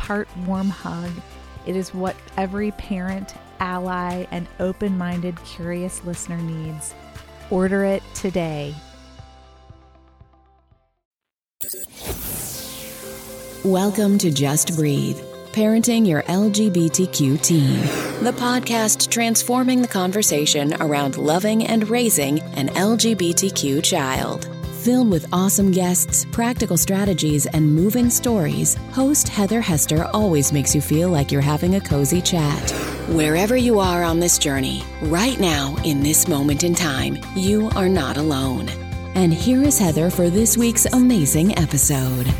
part warm hug. It is what every parent, ally, and open minded, curious listener needs. Order it today. Welcome to Just Breathe Parenting Your LGBTQ Teen, the podcast transforming the conversation around loving and raising an LGBTQ child. Filled with awesome guests, practical strategies, and moving stories, host Heather Hester always makes you feel like you're having a cozy chat. Wherever you are on this journey, right now, in this moment in time, you are not alone. And here is Heather for this week's amazing episode.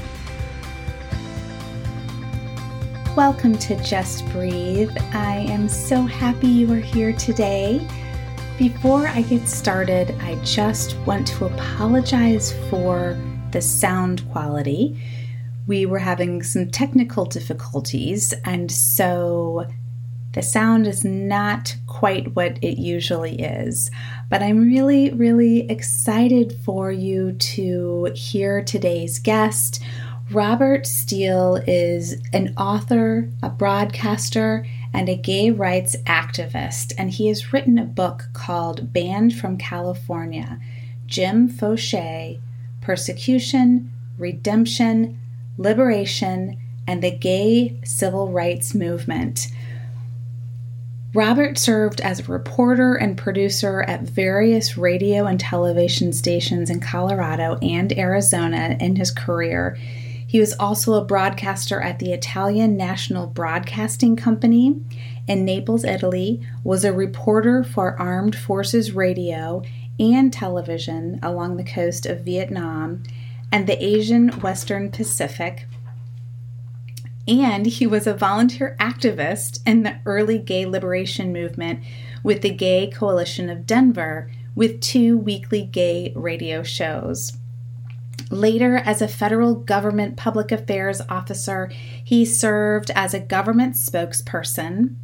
Welcome to Just Breathe. I am so happy you are here today. Before I get started, I just want to apologize for the sound quality. We were having some technical difficulties, and so the sound is not quite what it usually is. But I'm really, really excited for you to hear today's guest. Robert Steele is an author, a broadcaster, and a gay rights activist, and he has written a book called Banned from California Jim Foshee Persecution, Redemption, Liberation, and the Gay Civil Rights Movement. Robert served as a reporter and producer at various radio and television stations in Colorado and Arizona in his career. He was also a broadcaster at the Italian National Broadcasting Company in Naples, Italy, was a reporter for Armed Forces Radio and television along the coast of Vietnam and the Asian Western Pacific. And he was a volunteer activist in the early gay liberation movement with the Gay Coalition of Denver, with two weekly gay radio shows. Later, as a federal government public affairs officer, he served as a government spokesperson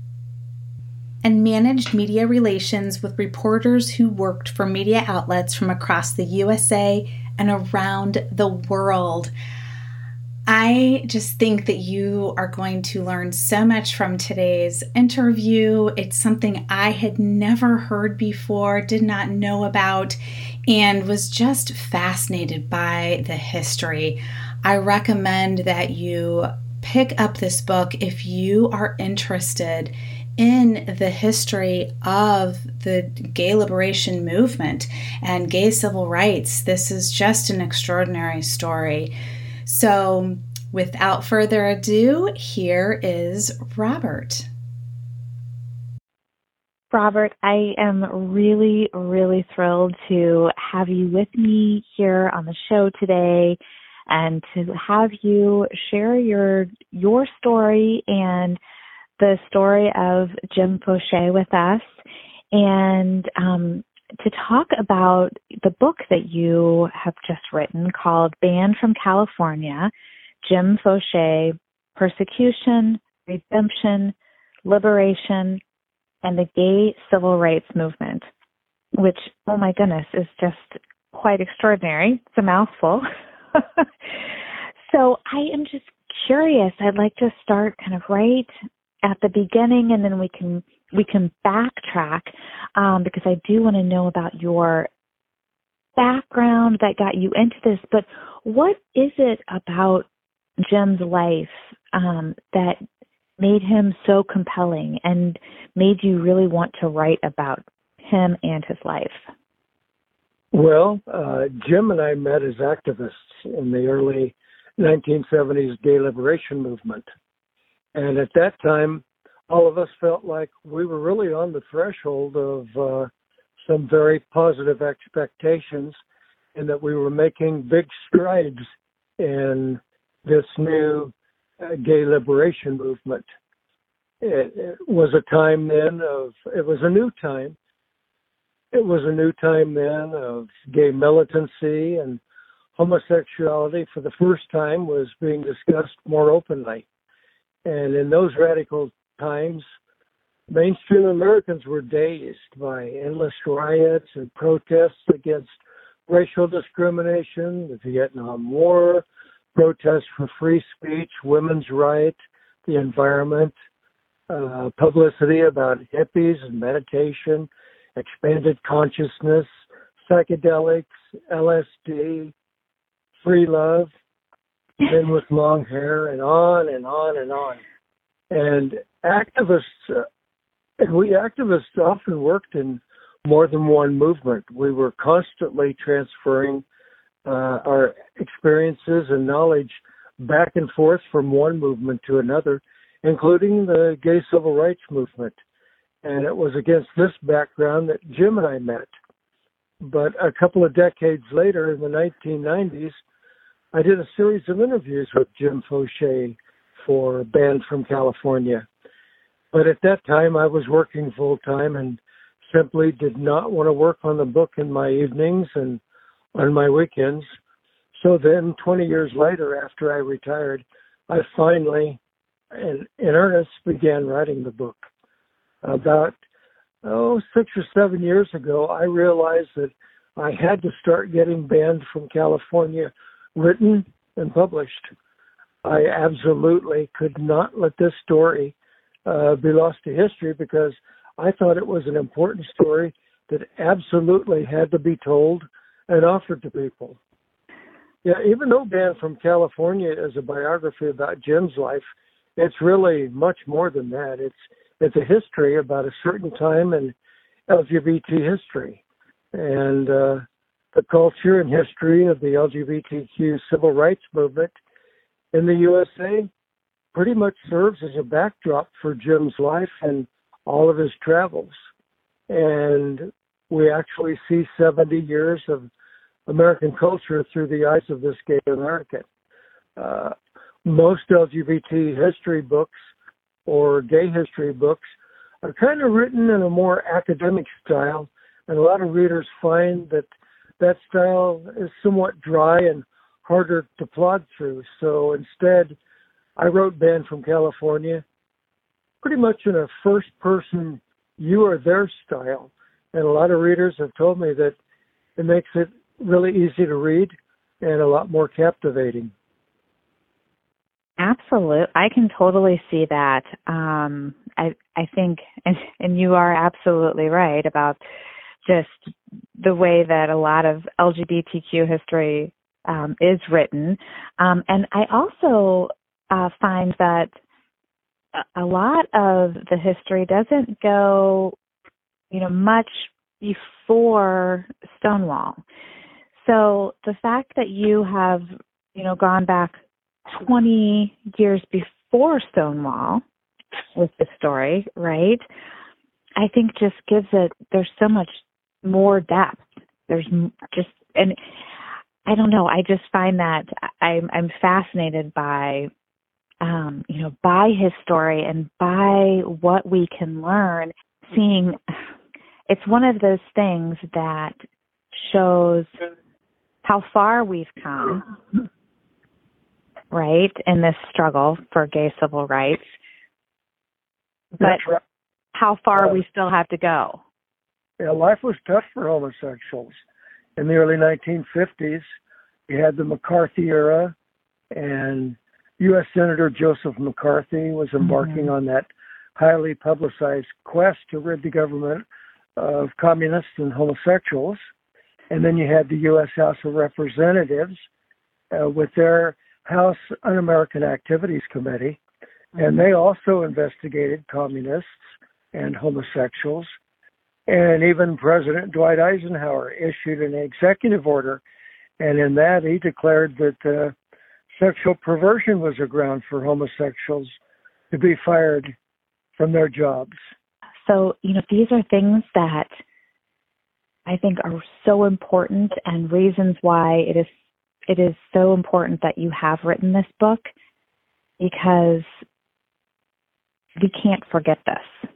and managed media relations with reporters who worked for media outlets from across the USA and around the world. I just think that you are going to learn so much from today's interview. It's something I had never heard before, did not know about, and was just fascinated by the history. I recommend that you pick up this book if you are interested in the history of the gay liberation movement and gay civil rights. This is just an extraordinary story. So, without further ado, here is Robert. Robert, I am really, really thrilled to have you with me here on the show today and to have you share your your story and the story of Jim Foshee with us. And um, to talk about the book that you have just written called Banned from California Jim Fauché Persecution, Redemption, Liberation, and the Gay Civil Rights Movement, which, oh my goodness, is just quite extraordinary. It's a mouthful. so I am just curious. I'd like to start kind of right at the beginning and then we can we can backtrack um, because I do want to know about your background that got you into this. But what is it about Jim's life um, that made him so compelling and made you really want to write about him and his life? Well, uh, Jim and I met as activists in the early 1970s gay liberation movement. And at that time, all of us felt like we were really on the threshold of uh, some very positive expectations and that we were making big strides in this new Uh, gay liberation movement. It, it, was a time then of, it was a new time. It was a new time then of gay militancy and homosexuality for the first time was being discussed more openly. And in those radical times, mainstream Americans were dazed by endless riots and protests against racial discrimination, the Vietnam War, protests for free speech, women's rights, the environment, uh, publicity about hippies and meditation, expanded consciousness, psychedelics, LSD, free love, men with long hair, and on and on and on. And activists, uh, and we activists often worked in more than one movement. We were constantly transferring uh, our experiences and knowledge back and forth from one movement to another, including the gay civil rights movement. And it was against this background that Jim and I met. But a couple of decades later, in the 1990s, I did a series of interviews with Jim Foshee for Banned from California. But at that time, I was working full time and simply did not want to work on the book in my evenings and on my weekends. So then, 20 years later, after I retired, I finally, in, in earnest, began writing the book. About, oh, six or seven years ago, I realized that I had to start getting banned from California written and published. I absolutely could not let this story uh, be lost to history because I thought it was an important story that absolutely had to be told and offered to people. Yeah, even though Banned from California is a biography about Jim's life, it's really much more than that. It's it's a history about a certain time in LGBT history, and uh, the culture and history of the LGBTQ civil rights movement in the USA pretty much serves as a backdrop for Jim's life and all of his travels. And we actually see 70 years of American culture through the eyes of this gay American. Uh, most LGBT history books or gay history books are kind of written in a more academic style, and a lot of readers find that that style is somewhat dry and harder to plod through. So instead, I wrote Banned from California pretty much in a first person, you are their style. And a lot of readers have told me that it makes it really easy to read and a lot more captivating. Absolutely, I can totally see that. Um, I I think, and and you are absolutely right about just the way that a lot of LGBTQ history um, is written. Um, and I also uh, find that a lot of the history doesn't go, you know, much before Stonewall. So the fact that you have, you know, gone back 20 years before Stonewall with the story, right? I think just gives it, there's so much more depth. There's just, and I don't know, I just find that I'm, I'm fascinated by, um, you know, by his story and by what we can learn, seeing, it's one of those things that shows how far we've come, right, in this struggle for gay civil rights, but right. how far uh, we still have to go. Yeah, life was tough for homosexuals. In the early 1950s, you had the McCarthy era, and U.S. Senator Joseph McCarthy was embarking mm-hmm. on that highly publicized quest to rid the government of communists and homosexuals. And then you had the U.S. House of Representatives uh, with their House Un American Activities Committee. and they also investigated communists and homosexuals. And even President Dwight Eisenhower issued an executive order, and in that he declared that uh, sexual perversion was a ground for homosexuals to be fired from their jobs. So, you know, these are things that I think are so important and reasons why it is it is so important that you have written this book because we can't forget this.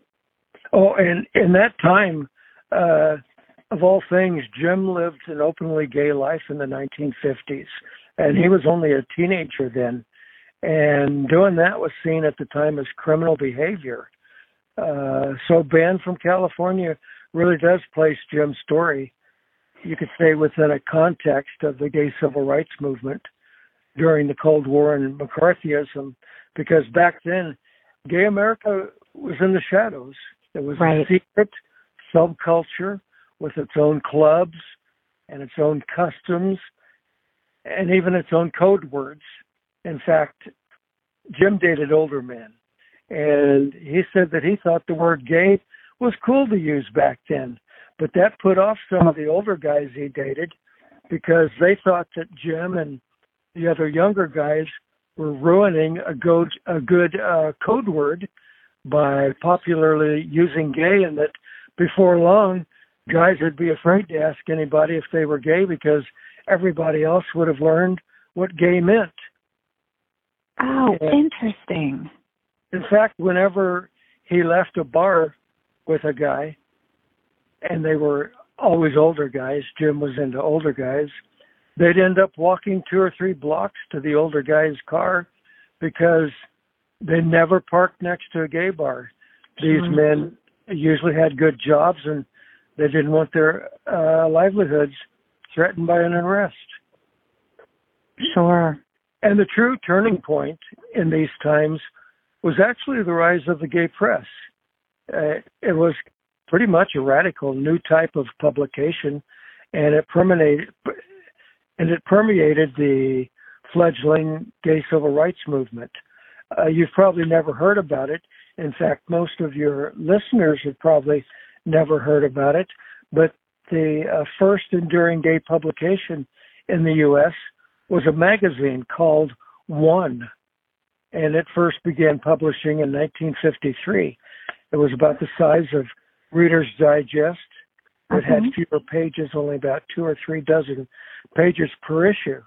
Oh, and in that time, uh, of all things, Jim lived an openly gay life in the 1950s, and he was only a teenager then. And doing that was seen at the time as criminal behavior. Uh, so, banned from California really does place Jim's story, you could say, within a context of the gay civil rights movement during the Cold War and McCarthyism, because back then, gay America was in the shadows. It was right. a secret subculture with its own clubs and its own customs and even its own code words. In fact, Jim dated older men, and he said that he thought the word gay was cool to use back then, but that put off some of the older guys he dated because they thought that Jim and the other younger guys were ruining a good a good uh, code word by popularly using gay, and that before long, guys would be afraid to ask anybody if they were gay because everybody else would have learned what gay meant. Oh, and interesting. In fact, whenever he left a bar with a guy, and they were always older guys, Jim was into older guys, they'd end up walking two or three blocks to the older guy's car because they never parked next to a gay bar. These mm-hmm. men usually had good jobs and they didn't want their uh, livelihoods threatened by an arrest. Sure. And the true turning point in these times was actually the rise of the gay press. Uh, it was pretty much a radical new type of publication, and it permeated and it permeated the fledgling gay civil rights movement. Uh, you've probably never heard about it. In fact, most of your listeners have probably never heard about it. But the uh, first enduring gay publication in the U.S. was a magazine called One, and it first began publishing in 1953. It was about the size of Reader's Digest. It had mm-hmm. fewer pages, only about two or three dozen pages per issue.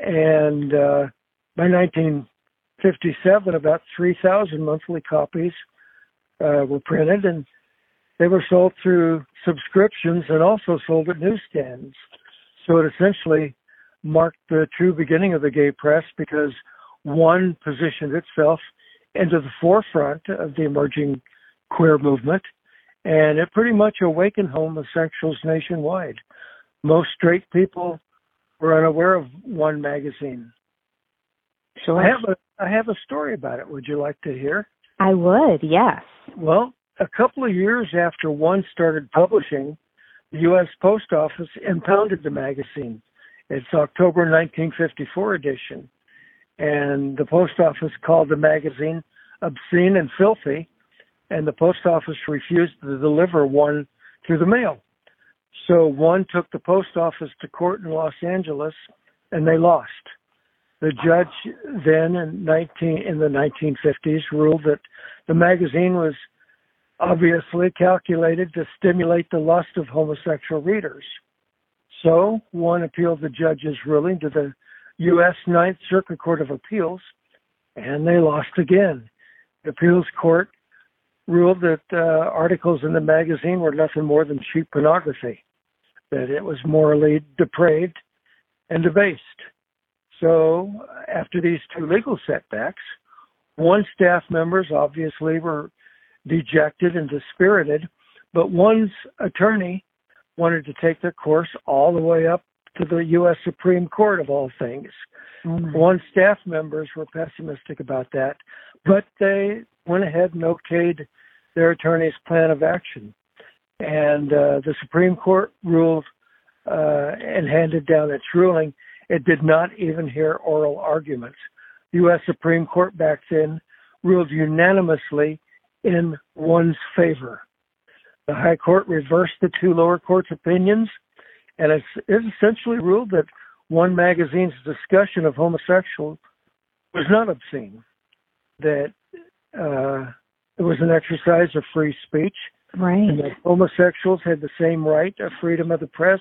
And uh, by 1957, about 3,000 monthly copies uh, were printed, and they were sold through subscriptions and also sold at newsstands. So it essentially marked the true beginning of the gay press because one positioned itself into the forefront of the emerging queer movement, and it pretty much awakened homosexuals nationwide. Most straight people were unaware of one magazine. So I have a I have a story about it. Would you like to hear? I would, yes. Well, a couple of years after one started publishing, the U.S. Post Office impounded the magazine. It's October 1954 edition. And the post office called the magazine obscene and filthy, and the post office refused to deliver one through the mail. So one took the post office to court in Los Angeles, and they lost. The judge then in 19 in the 1950s ruled that the magazine was obviously calculated to stimulate the lust of homosexual readers. So one appealed the judge's ruling to the U.S. Ninth Circuit Court of Appeals, and they lost again. The appeals court ruled that uh, articles in the magazine were nothing more than cheap pornography, that it was morally depraved and debased. So, after these two legal setbacks, one staff members obviously were dejected and dispirited, but one's attorney wanted to take the course all the way up to the U.S. Supreme Court of all things. Mm-hmm. One staff members were pessimistic about that, but they went ahead and okayed their attorney's plan of action. And uh, the Supreme Court ruled uh, and handed down its ruling. It did not even hear oral arguments. The U.S. Supreme Court back then ruled unanimously in one's favor. The High Court reversed the two lower courts' opinions, and it essentially ruled that one magazine's discussion of homosexuals was not obscene, that uh, it was an exercise of free speech, right. and that homosexuals had the same right of freedom of the press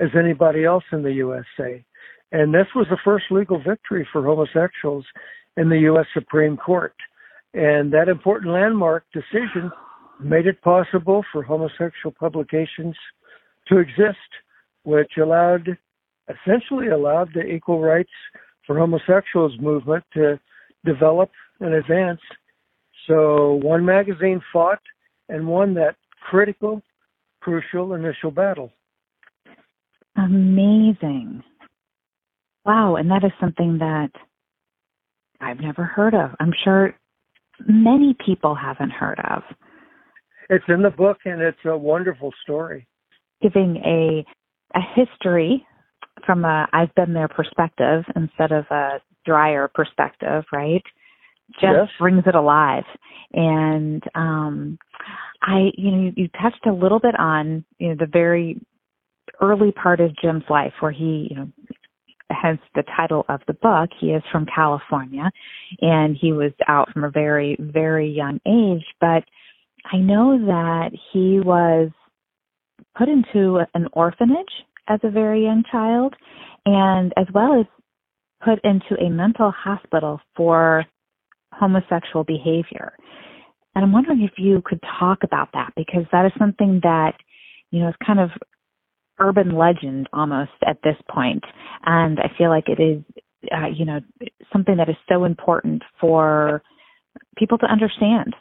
as anybody else in the USA. And this was the first legal victory for homosexuals in the U.S. Supreme Court. And that important landmark decision made it possible for homosexual publications to exist, which allowed, essentially allowed the equal rights for homosexuals movement to develop and advance. So one magazine fought and won that critical, crucial initial battle. Amazing. Wow, and that is something that I've never heard of. I'm sure many people haven't heard of. It's in the book and it's a wonderful story. Giving a a history from a I've been there perspective instead of a drier perspective, right? Just yes. brings it alive. And um I you know, you, you touched a little bit on, you know, the very early part of Jim's life where he, you know, hence the title of the book. He is from California and he was out from a very, very young age. But I know that he was put into an orphanage as a very young child and as well as put into a mental hospital for homosexual behavior. And I'm wondering if you could talk about that because that is something that, you know, is kind of urban legend almost at this point. And I feel like it is, uh, you know, something that is so important for people to understand.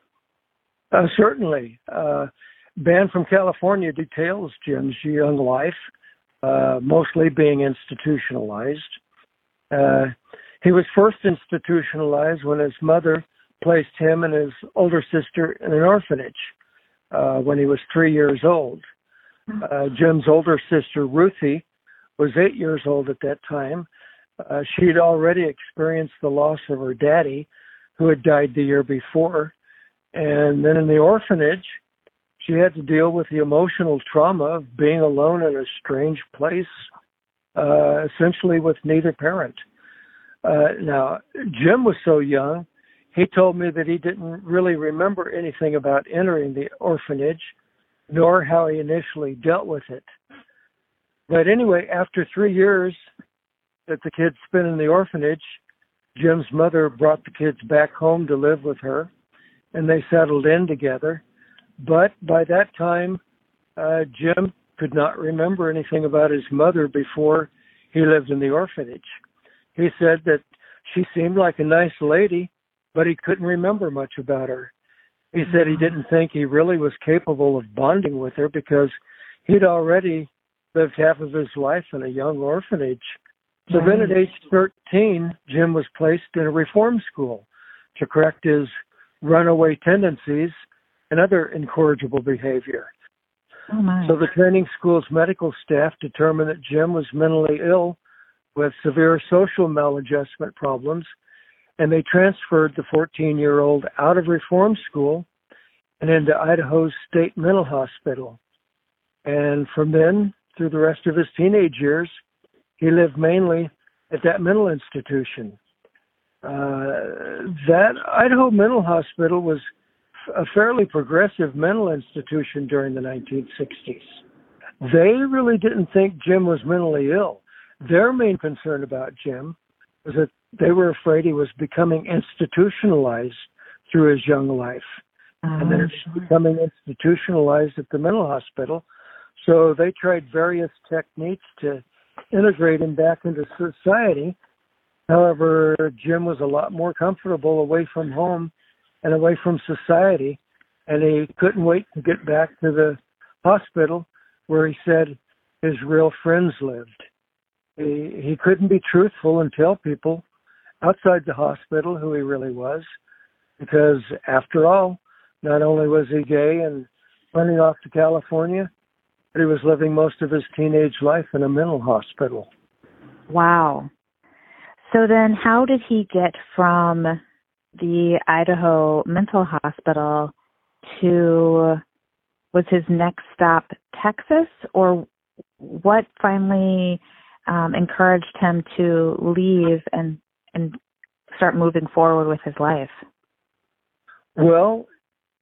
Uh, certainly. Uh, Banned from California details Jim's young life, uh, mostly being institutionalized. Uh, he was first institutionalized when his mother placed him and his older sister in an orphanage uh, when he was three years old. Uh, Jim's older sister, Ruthie, was eight years old at that time. Uh, she'd already experienced the loss of her daddy, who had died the year before. And then in the orphanage, she had to deal with the emotional trauma of being alone in a strange place, uh, essentially with neither parent. Uh, now, Jim was so young, he told me that he didn't really remember anything about entering the orphanage nor how he initially dealt with it. But anyway, after three years that the kids spent in the orphanage, Jim's mother brought the kids back home to live with her, and they settled in together. But by that time, uh, Jim could not remember anything about his mother before he lived in the orphanage. He said that she seemed like a nice lady, but he couldn't remember much about her. He said he didn't think he really was capable of bonding with her because he'd already lived half of his life in a young orphanage. So then at age 13, Jim was placed in a reform school to correct his runaway tendencies and other incorrigible behavior. Oh my. So the training school's medical staff determined that Jim was mentally ill with severe social maladjustment problems and they transferred the 14 year old out of reform school and into Idaho's state mental hospital. And from then, through the rest of his teenage years, he lived mainly at that mental institution. Uh, that Idaho Mental Hospital was a fairly progressive mental institution during the 1960s. They really didn't think Jim was mentally ill. Their main concern about Jim was that they were afraid he was becoming institutionalized through his young life. Oh, and then oh, it's sure. becoming institutionalized at the mental hospital. So they tried various techniques to integrate him back into society. However, Jim was a lot more comfortable away from home and away from society, and he couldn't wait to get back to the hospital where he said his real friends lived. He, he couldn't be truthful and tell people outside the hospital who he really was, because after all, not only was he gay and running off to California, but he was living most of his teenage life in a mental hospital. Wow. So then, how did he get from the Idaho Mental Hospital to was his next stop Texas, or what finally um, encouraged him to leave and and start moving forward with his life? Well,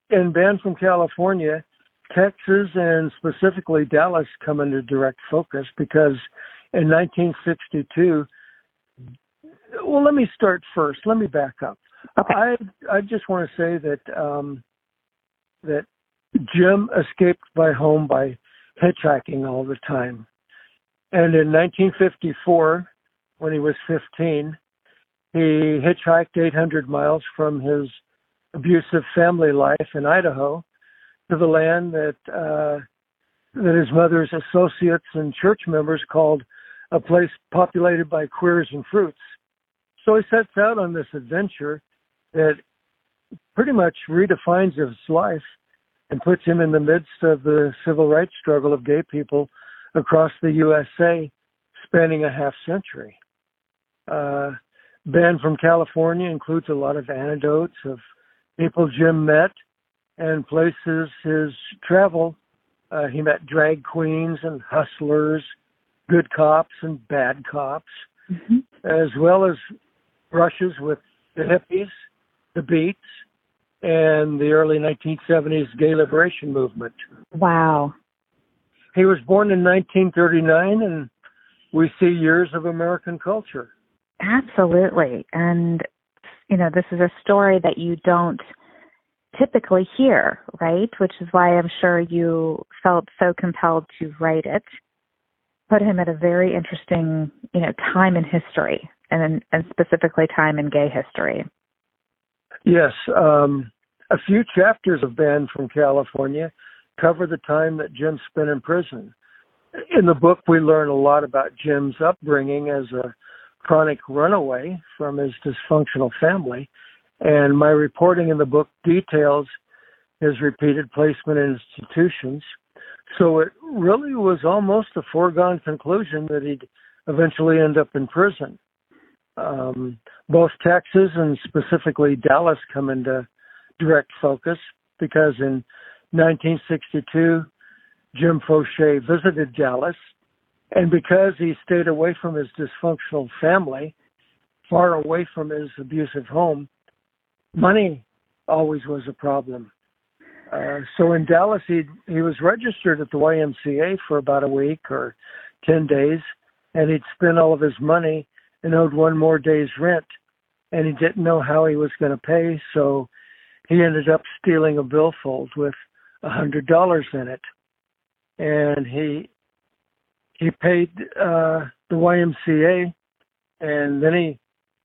in Banned from California, Texas and specifically Dallas come into direct focus because in 1962. Well, let me start first. Let me back up. Okay. I I just want to say that um, that Jim escaped by home by hitchhiking all the time. And in 1954, when he was 15, he hitchhiked 800 miles from his abusive family life in Idaho to the land that uh, that his mother's associates and church members called a place populated by queers and fruits. So he sets out on this adventure that pretty much redefines his life and puts him in the midst of the civil rights struggle of gay people across the USA, spanning a half century. Uh, Banned from California includes a lot of anecdotes of people Jim met and places his travel. Uh, he met drag queens and hustlers, good cops and bad cops, mm-hmm. as well as brushes with the hippies, the beats, and the early 1970s gay liberation movement. Wow. He was born in 1939, and we see years of American culture. Absolutely. And, you know, this is a story that you don't typically hear, right? Which is why I'm sure you felt so compelled to write it. Put him at a very interesting, you know, time in history and and specifically time in gay history. Yes, um, a few chapters of Banned from California cover the time that Jim spent in prison. In the book, we learn a lot about Jim's upbringing as a chronic runaway from his dysfunctional family, and my reporting in the book details his repeated placement in institutions. So it really was almost a foregone conclusion that he'd eventually end up in prison. Um, both Texas and specifically Dallas come into direct focus because in 1962, Jim Foshee visited Dallas, and because he stayed away from his dysfunctional family, far away from his abusive home, money always was a problem. Uh, so in Dallas, he he was registered at the YMCA for about a week or ten days, and he'd spent all of his money and owed one more day's rent, and he didn't know how he was going to pay. So he ended up stealing a billfold with a hundred dollars in it, and he he paid uh, the YMCA, and then he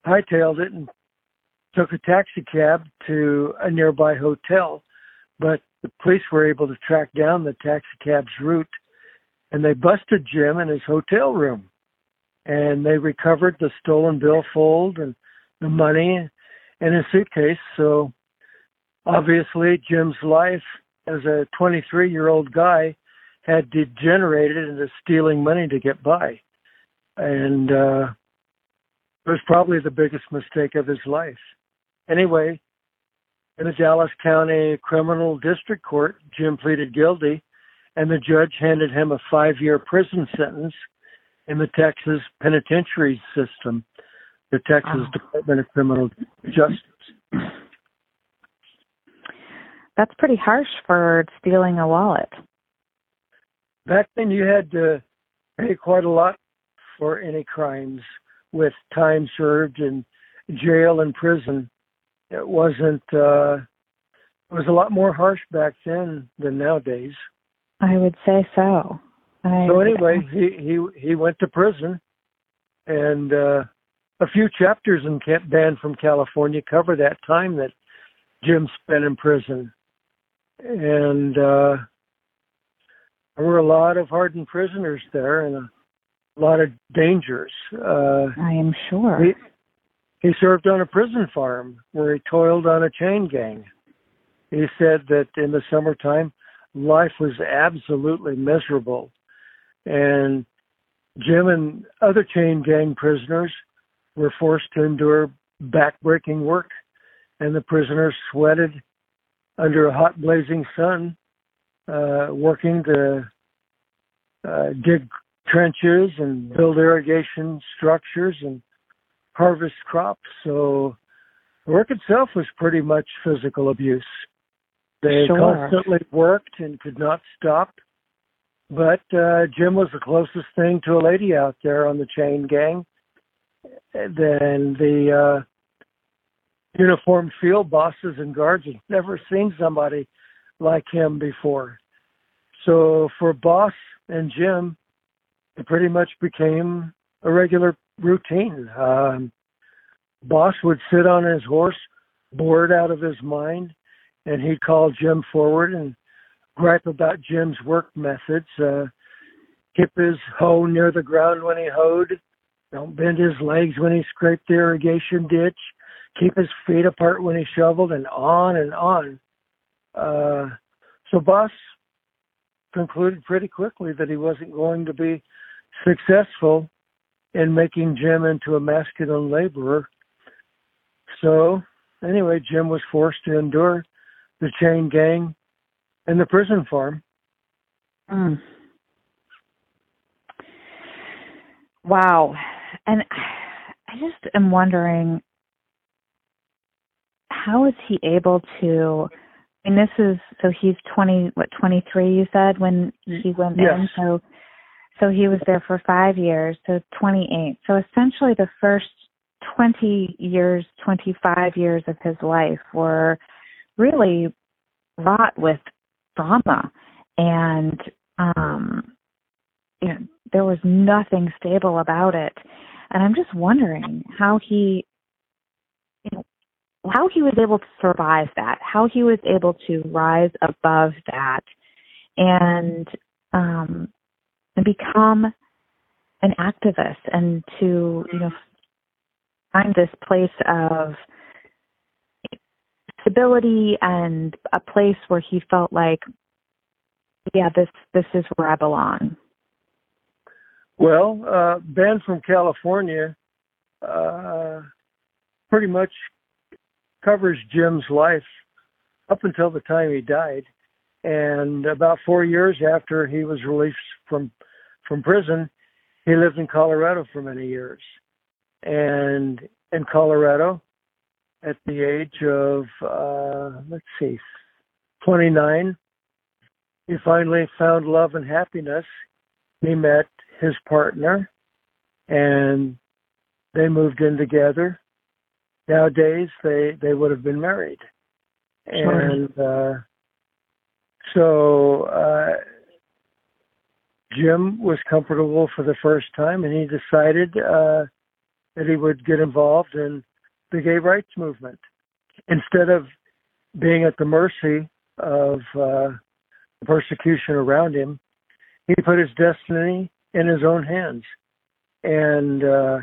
hightailed it and took a taxi cab to a nearby hotel. But the police were able to track down the taxi cab's route, and they busted Jim in his hotel room, and they recovered the stolen billfold and the money in his suitcase. So obviously Jim's life as a 23 year old guy had degenerated into stealing money to get by. And uh, it was probably the biggest mistake of his life. Anyway, in the Dallas County Criminal District Court, Jim pleaded guilty, and the judge handed him a five year prison sentence in the Texas penitentiary system, the Texas oh. Department of Criminal Justice. That's pretty harsh for stealing a wallet. Back then, you had to pay quite a lot for any crimes with time served in jail and prison. It wasn't. uh It was a lot more harsh back then than nowadays. I would say so. I so anyway, he he he went to prison, and uh a few chapters in Camp Banned from California cover that time that Jim spent in prison and uh, there were a lot of hardened prisoners there and a lot of dangers. Uh, I am sure. He, he served on a prison farm where he toiled on a chain gang. He said that in the summertime, life was absolutely miserable. And Jim and other chain gang prisoners were forced to endure backbreaking work and the prisoners sweated under a hot blazing sun, uh, working to uh, dig trenches and build irrigation structures and harvest crops. So the work itself was pretty much physical abuse. They sure. constantly worked and could not stop. But uh, Jim was the closest thing to a lady out there on the chain gang. Then the uh, uniformed field bosses and guards had never seen somebody like him before. So for Boss and Jim, it pretty much became a regular routine. Um, Boss would sit on his horse, bored out of his mind, and he'd call Jim forward and gripe about Jim's work methods. Uh, keep his hoe near the ground when he hoed. Don't bend his legs when he scraped the irrigation ditch. Keep his feet apart when he shoveled, and on and on. Uh, so Boss concluded pretty quickly that he wasn't going to be successful in making Jim into a masculine laborer. So, anyway, Jim was forced to endure the chain gang and the prison farm. Mm. Wow. And I just am wondering how is he able to and this is so he's 20 what 23 you said when he went yes. in so so he was there for 5 years so 28 so essentially the first 20 years 25 years of his life were really wrought with trauma. And um you know there was nothing stable about it. And i'm just wondering how he you know how he was able to survive that, how he was able to rise above that and um and become an activist and to, you know, find this place of stability and a place where he felt like yeah, this this is where I belong. Well, uh Ben from California uh pretty much covers Jim's life up until the time he died. And about four years after he was released from from prison, he lived in Colorado for many years. And in Colorado, at the age of uh, let's see, 29, he finally found love and happiness. He met his partner, and they moved in together. Nowadays they they would have been married. And uh so uh Jim was comfortable for the first time and he decided uh that he would get involved in the gay rights movement instead of being at the mercy of uh persecution around him he put his destiny in his own hands and uh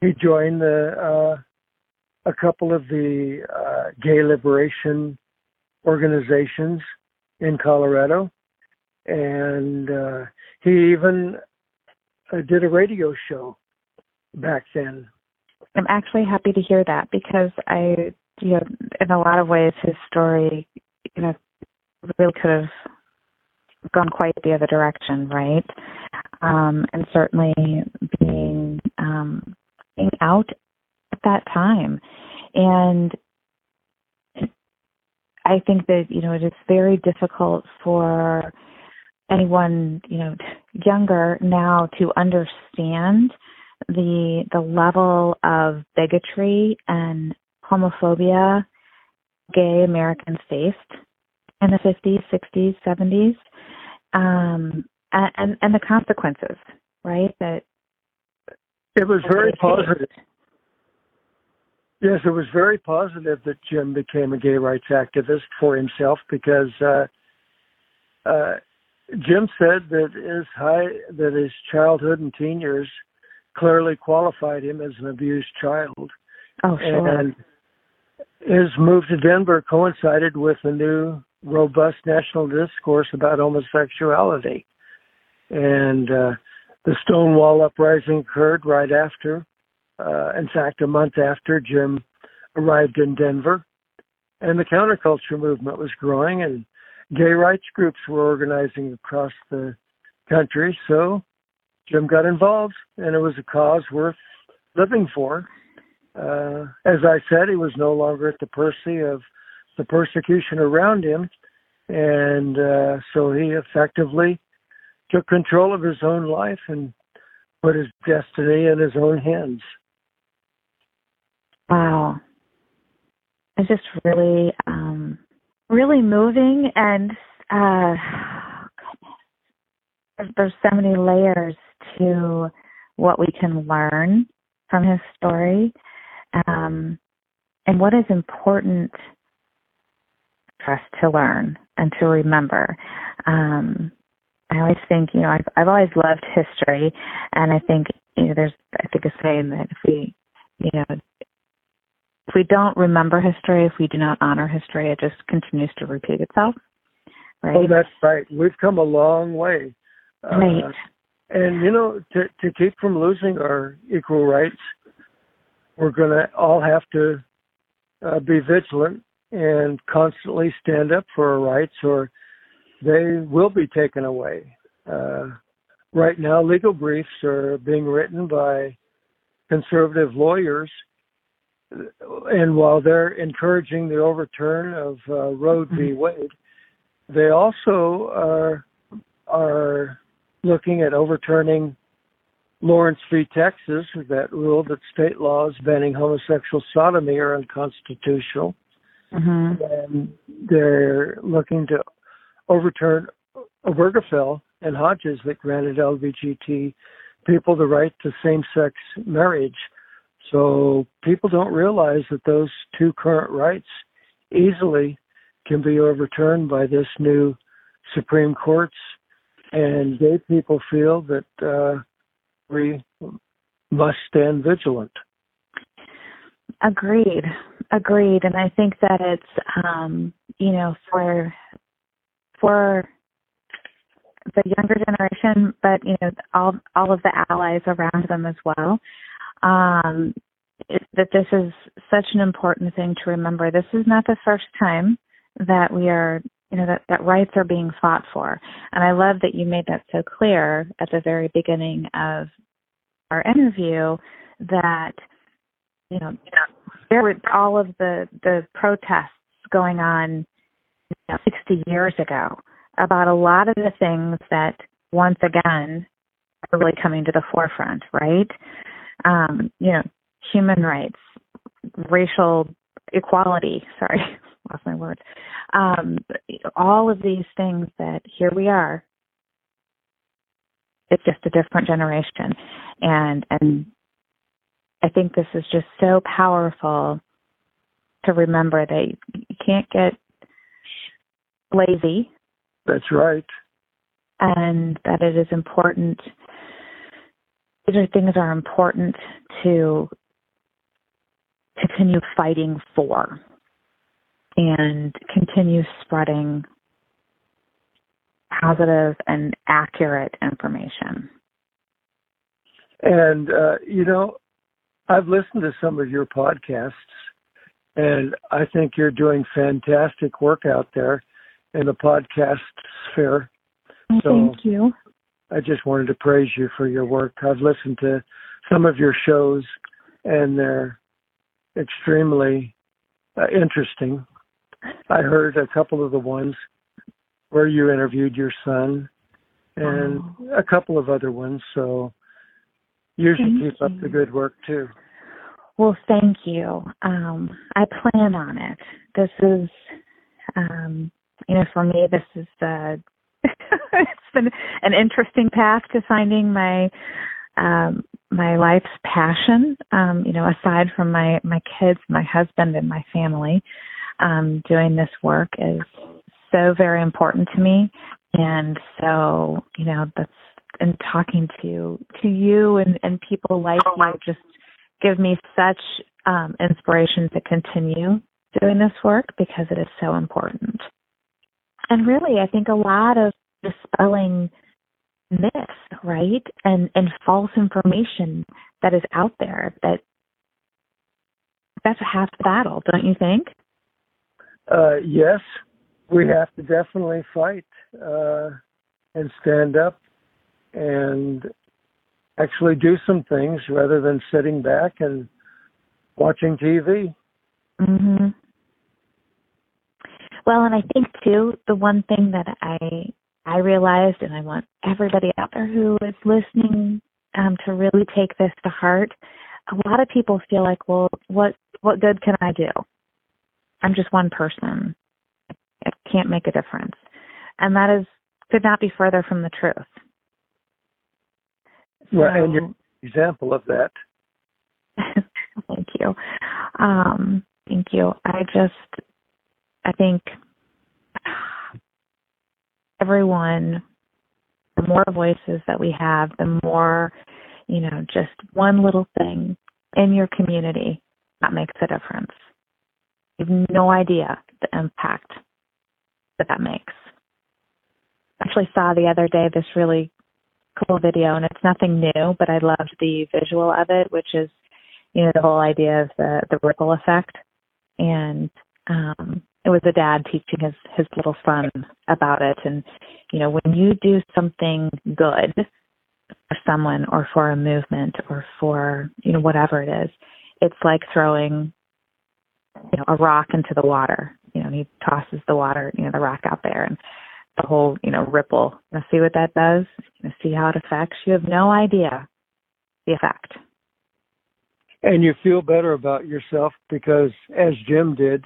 he joined the uh a couple of the uh, gay liberation organizations in Colorado, and uh, he even uh, did a radio show back then. I'm actually happy to hear that because I, you know, in a lot of ways, his story, you know, really could have gone quite the other direction, right? Um, and certainly being um, being out at that time. And I think that, you know, it is very difficult for anyone, you know, younger now to understand the the level of bigotry and homophobia gay Americans faced in the 50s, 60s, 70s, um, and and the consequences, right? That it was very positive. Yes, it was very positive that Jim became a gay rights activist for himself because uh, uh, Jim said that his high that his childhood and teen years clearly qualified him as an abused child. Oh, sure. And his move to Denver coincided with a new robust national discourse about homosexuality. And uh, the Stonewall uprising occurred right after uh, in fact, a month after Jim arrived in Denver, and the counterculture movement was growing, and gay rights groups were organizing across the country. So Jim got involved, and it was a cause worth living for. Uh, as I said, he was no longer at the mercy of the persecution around him, and uh, so he effectively took control of his own life and put his destiny in his own hands. Wow. It's just really, um, really moving and, uh, there's so many layers to what we can learn from his story. Um, and what is important for us to learn and to remember. Um, I always think, you know, I've, I've always loved history, and I think, you know, there's, I think a saying that if we, you know, if we don't remember history, if we do not honor history, it just continues to repeat itself. Right? Oh, that's right. We've come a long way. Right. And you know, to to keep from losing our equal rights, we're going to all have to uh, be vigilant and constantly stand up for our rights, or they will be taken away. Uh, right now, legal briefs are being written by conservative lawyers, and while they're encouraging the overturn of uh, Roe v. Mm-hmm. Wade, they also are are looking at overturning Lawrence v. Texas, that ruled that state laws banning homosexual sodomy are unconstitutional. Mm-hmm. And they're looking to overturn Obergefell and Hodges that granted LGBT people the right to same sex marriage. So people don't realize that those two current rights easily can be overturned by this new Supreme Court's and gay people feel that uh, we must stand vigilant. Agreed, agreed, and I think that it's um, you know for for the younger generation, but you know all all of the allies around them as well. Um, it, that this is such an important thing to remember. This is not the first time that we are you know that that rights are being fought for. And i love that you made that so clear at the very beginning of our interview that you know there were all of the the protests going on you know, 60 years ago about a lot of the things that once again are really coming to the forefront right? Um you know human rights racial equality sorry lost my words. Um, all of these things that here we are. It's just a different generation, and and I think this is just so powerful to remember that you can't get lazy. That's right. And that it is important. These are things are important to continue fighting for and continue spreading positive and accurate information. And, uh, you know, I've listened to some of your podcasts, and I think you're doing fantastic work out there in the podcast sphere. So Thank you. I just wanted to praise you for your work. I've listened to some of your shows, and they're extremely uh, interesting. I heard a couple of the ones where you interviewed your son and oh. a couple of other ones. So you should thank keep up the good work too. Well, thank you. Um, I plan on it. This is, um, you know, for me, this is the. it's been an interesting path to finding my um, my life's passion. Um, you know, aside from my my kids, my husband, and my family um, doing this work is so very important to me. And so, you know, that's and talking to to you and, and people like you just give me such um, inspiration to continue doing this work because it is so important. And really, I think a lot of dispelling myths, right, and and false information that is out there that that's half the battle, don't you think? Uh, yes, we have to definitely fight uh, and stand up and actually do some things rather than sitting back and watching TV. Mhm. Well, and I think too the one thing that I I realized, and I want everybody out there who is listening um, to really take this to heart. A lot of people feel like, well, what what good can I do? I'm just one person. I can't make a difference, and that is could not be further from the truth. Well, and you're example of that. thank you. Um, thank you. I just, I think everyone, the more voices that we have, the more, you know, just one little thing in your community that makes a difference. Have no idea the impact that that makes. I actually saw the other day this really cool video, and it's nothing new, but I loved the visual of it, which is, you know, the whole idea of the the ripple effect. And um, it was a dad teaching his his little son about it. And you know, when you do something good for someone or for a movement or for you know whatever it is, it's like throwing you know a rock into the water. You know, he tosses the water, you know, the rock out there, and the whole, you know, ripple. You see what that does? You see how it affects? You have no idea the effect. And you feel better about yourself because, as Jim did,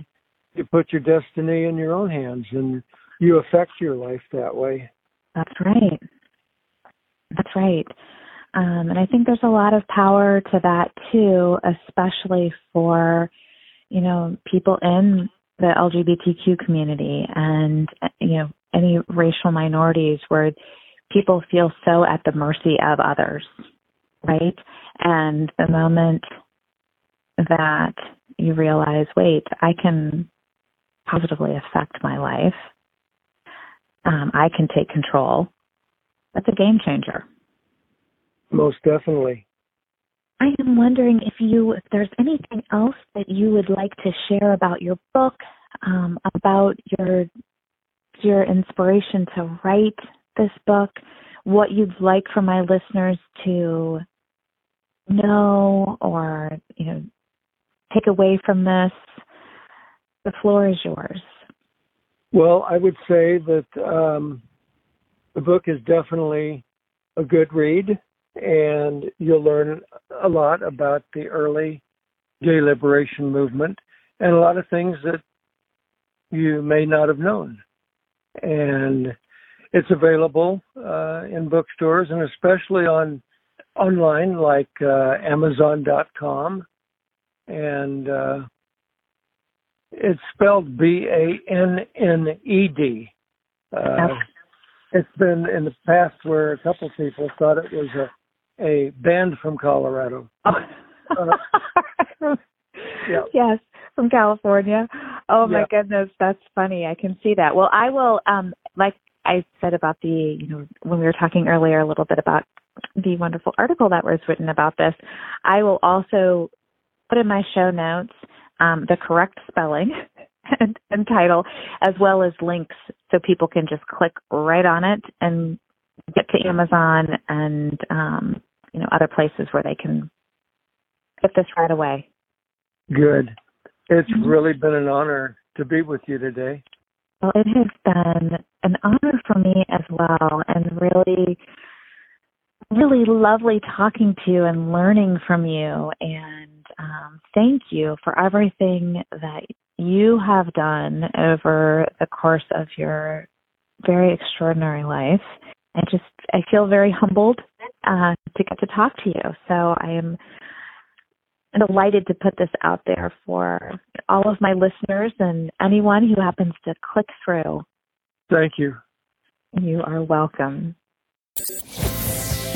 you put your destiny in your own hands and you affect your life that way. That's right. That's right. Um, and I think there's a lot of power to that too, especially for, you know, people in the LGBTQ community and, you know, any racial minorities where people feel so at the mercy of others, right? And the moment that you realize, wait, I can positively affect my life, um, I can take control, that's a game changer. Most definitely. I am wondering if you, if there's anything else that you would like to share about your book, um, about your your inspiration to write this book, what you'd like for my listeners to know or, you know, take away from this. The floor is yours. Well, I would say that um, the book is definitely a good read, and you'll learn a lot about the early gay liberation movement and a lot of things that you may not have known. And it's available uh, in bookstores and especially on online like uh, Amazon.com, and uh, it's spelled B A N N E D. Uh, it's been in the past where a couple people thought it was a a band from Colorado. uh, yeah. Yes, from California. Oh my yeah. goodness, that's funny. I can see that. Well, I will um like I said about the, you know, when we were talking earlier a little bit about the wonderful article that was written about this, I will also put in my show notes um, the correct spelling and, and title, as well as links so people can just click right on it and get to Amazon and um, you know other places where they can get this right away. Good. It's mm-hmm. really been an honor to be with you today. Well, it has been an honor for me as well, and really, really lovely talking to you and learning from you. And um, thank you for everything that you have done over the course of your very extraordinary life. I just I feel very humbled uh, to get to talk to you. So I am delighted to put this out there for all of my listeners and anyone who happens to click through. Thank you. You are welcome.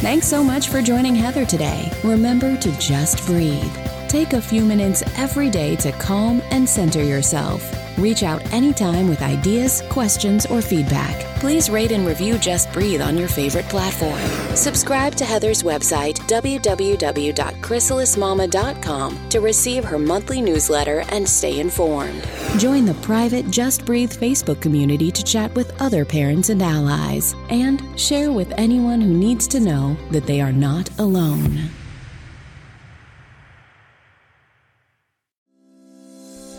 Thanks so much for joining Heather today. Remember to just breathe. Take a few minutes every day to calm and center yourself. Reach out anytime with ideas, questions, or feedback. Please rate and review Just Breathe on your favorite platform. Subscribe to Heather's website, www.chrysalismama.com, to receive her monthly newsletter and stay informed. Join the private Just Breathe Facebook community to chat with other parents and allies. And share with anyone who needs to know that they are not alone.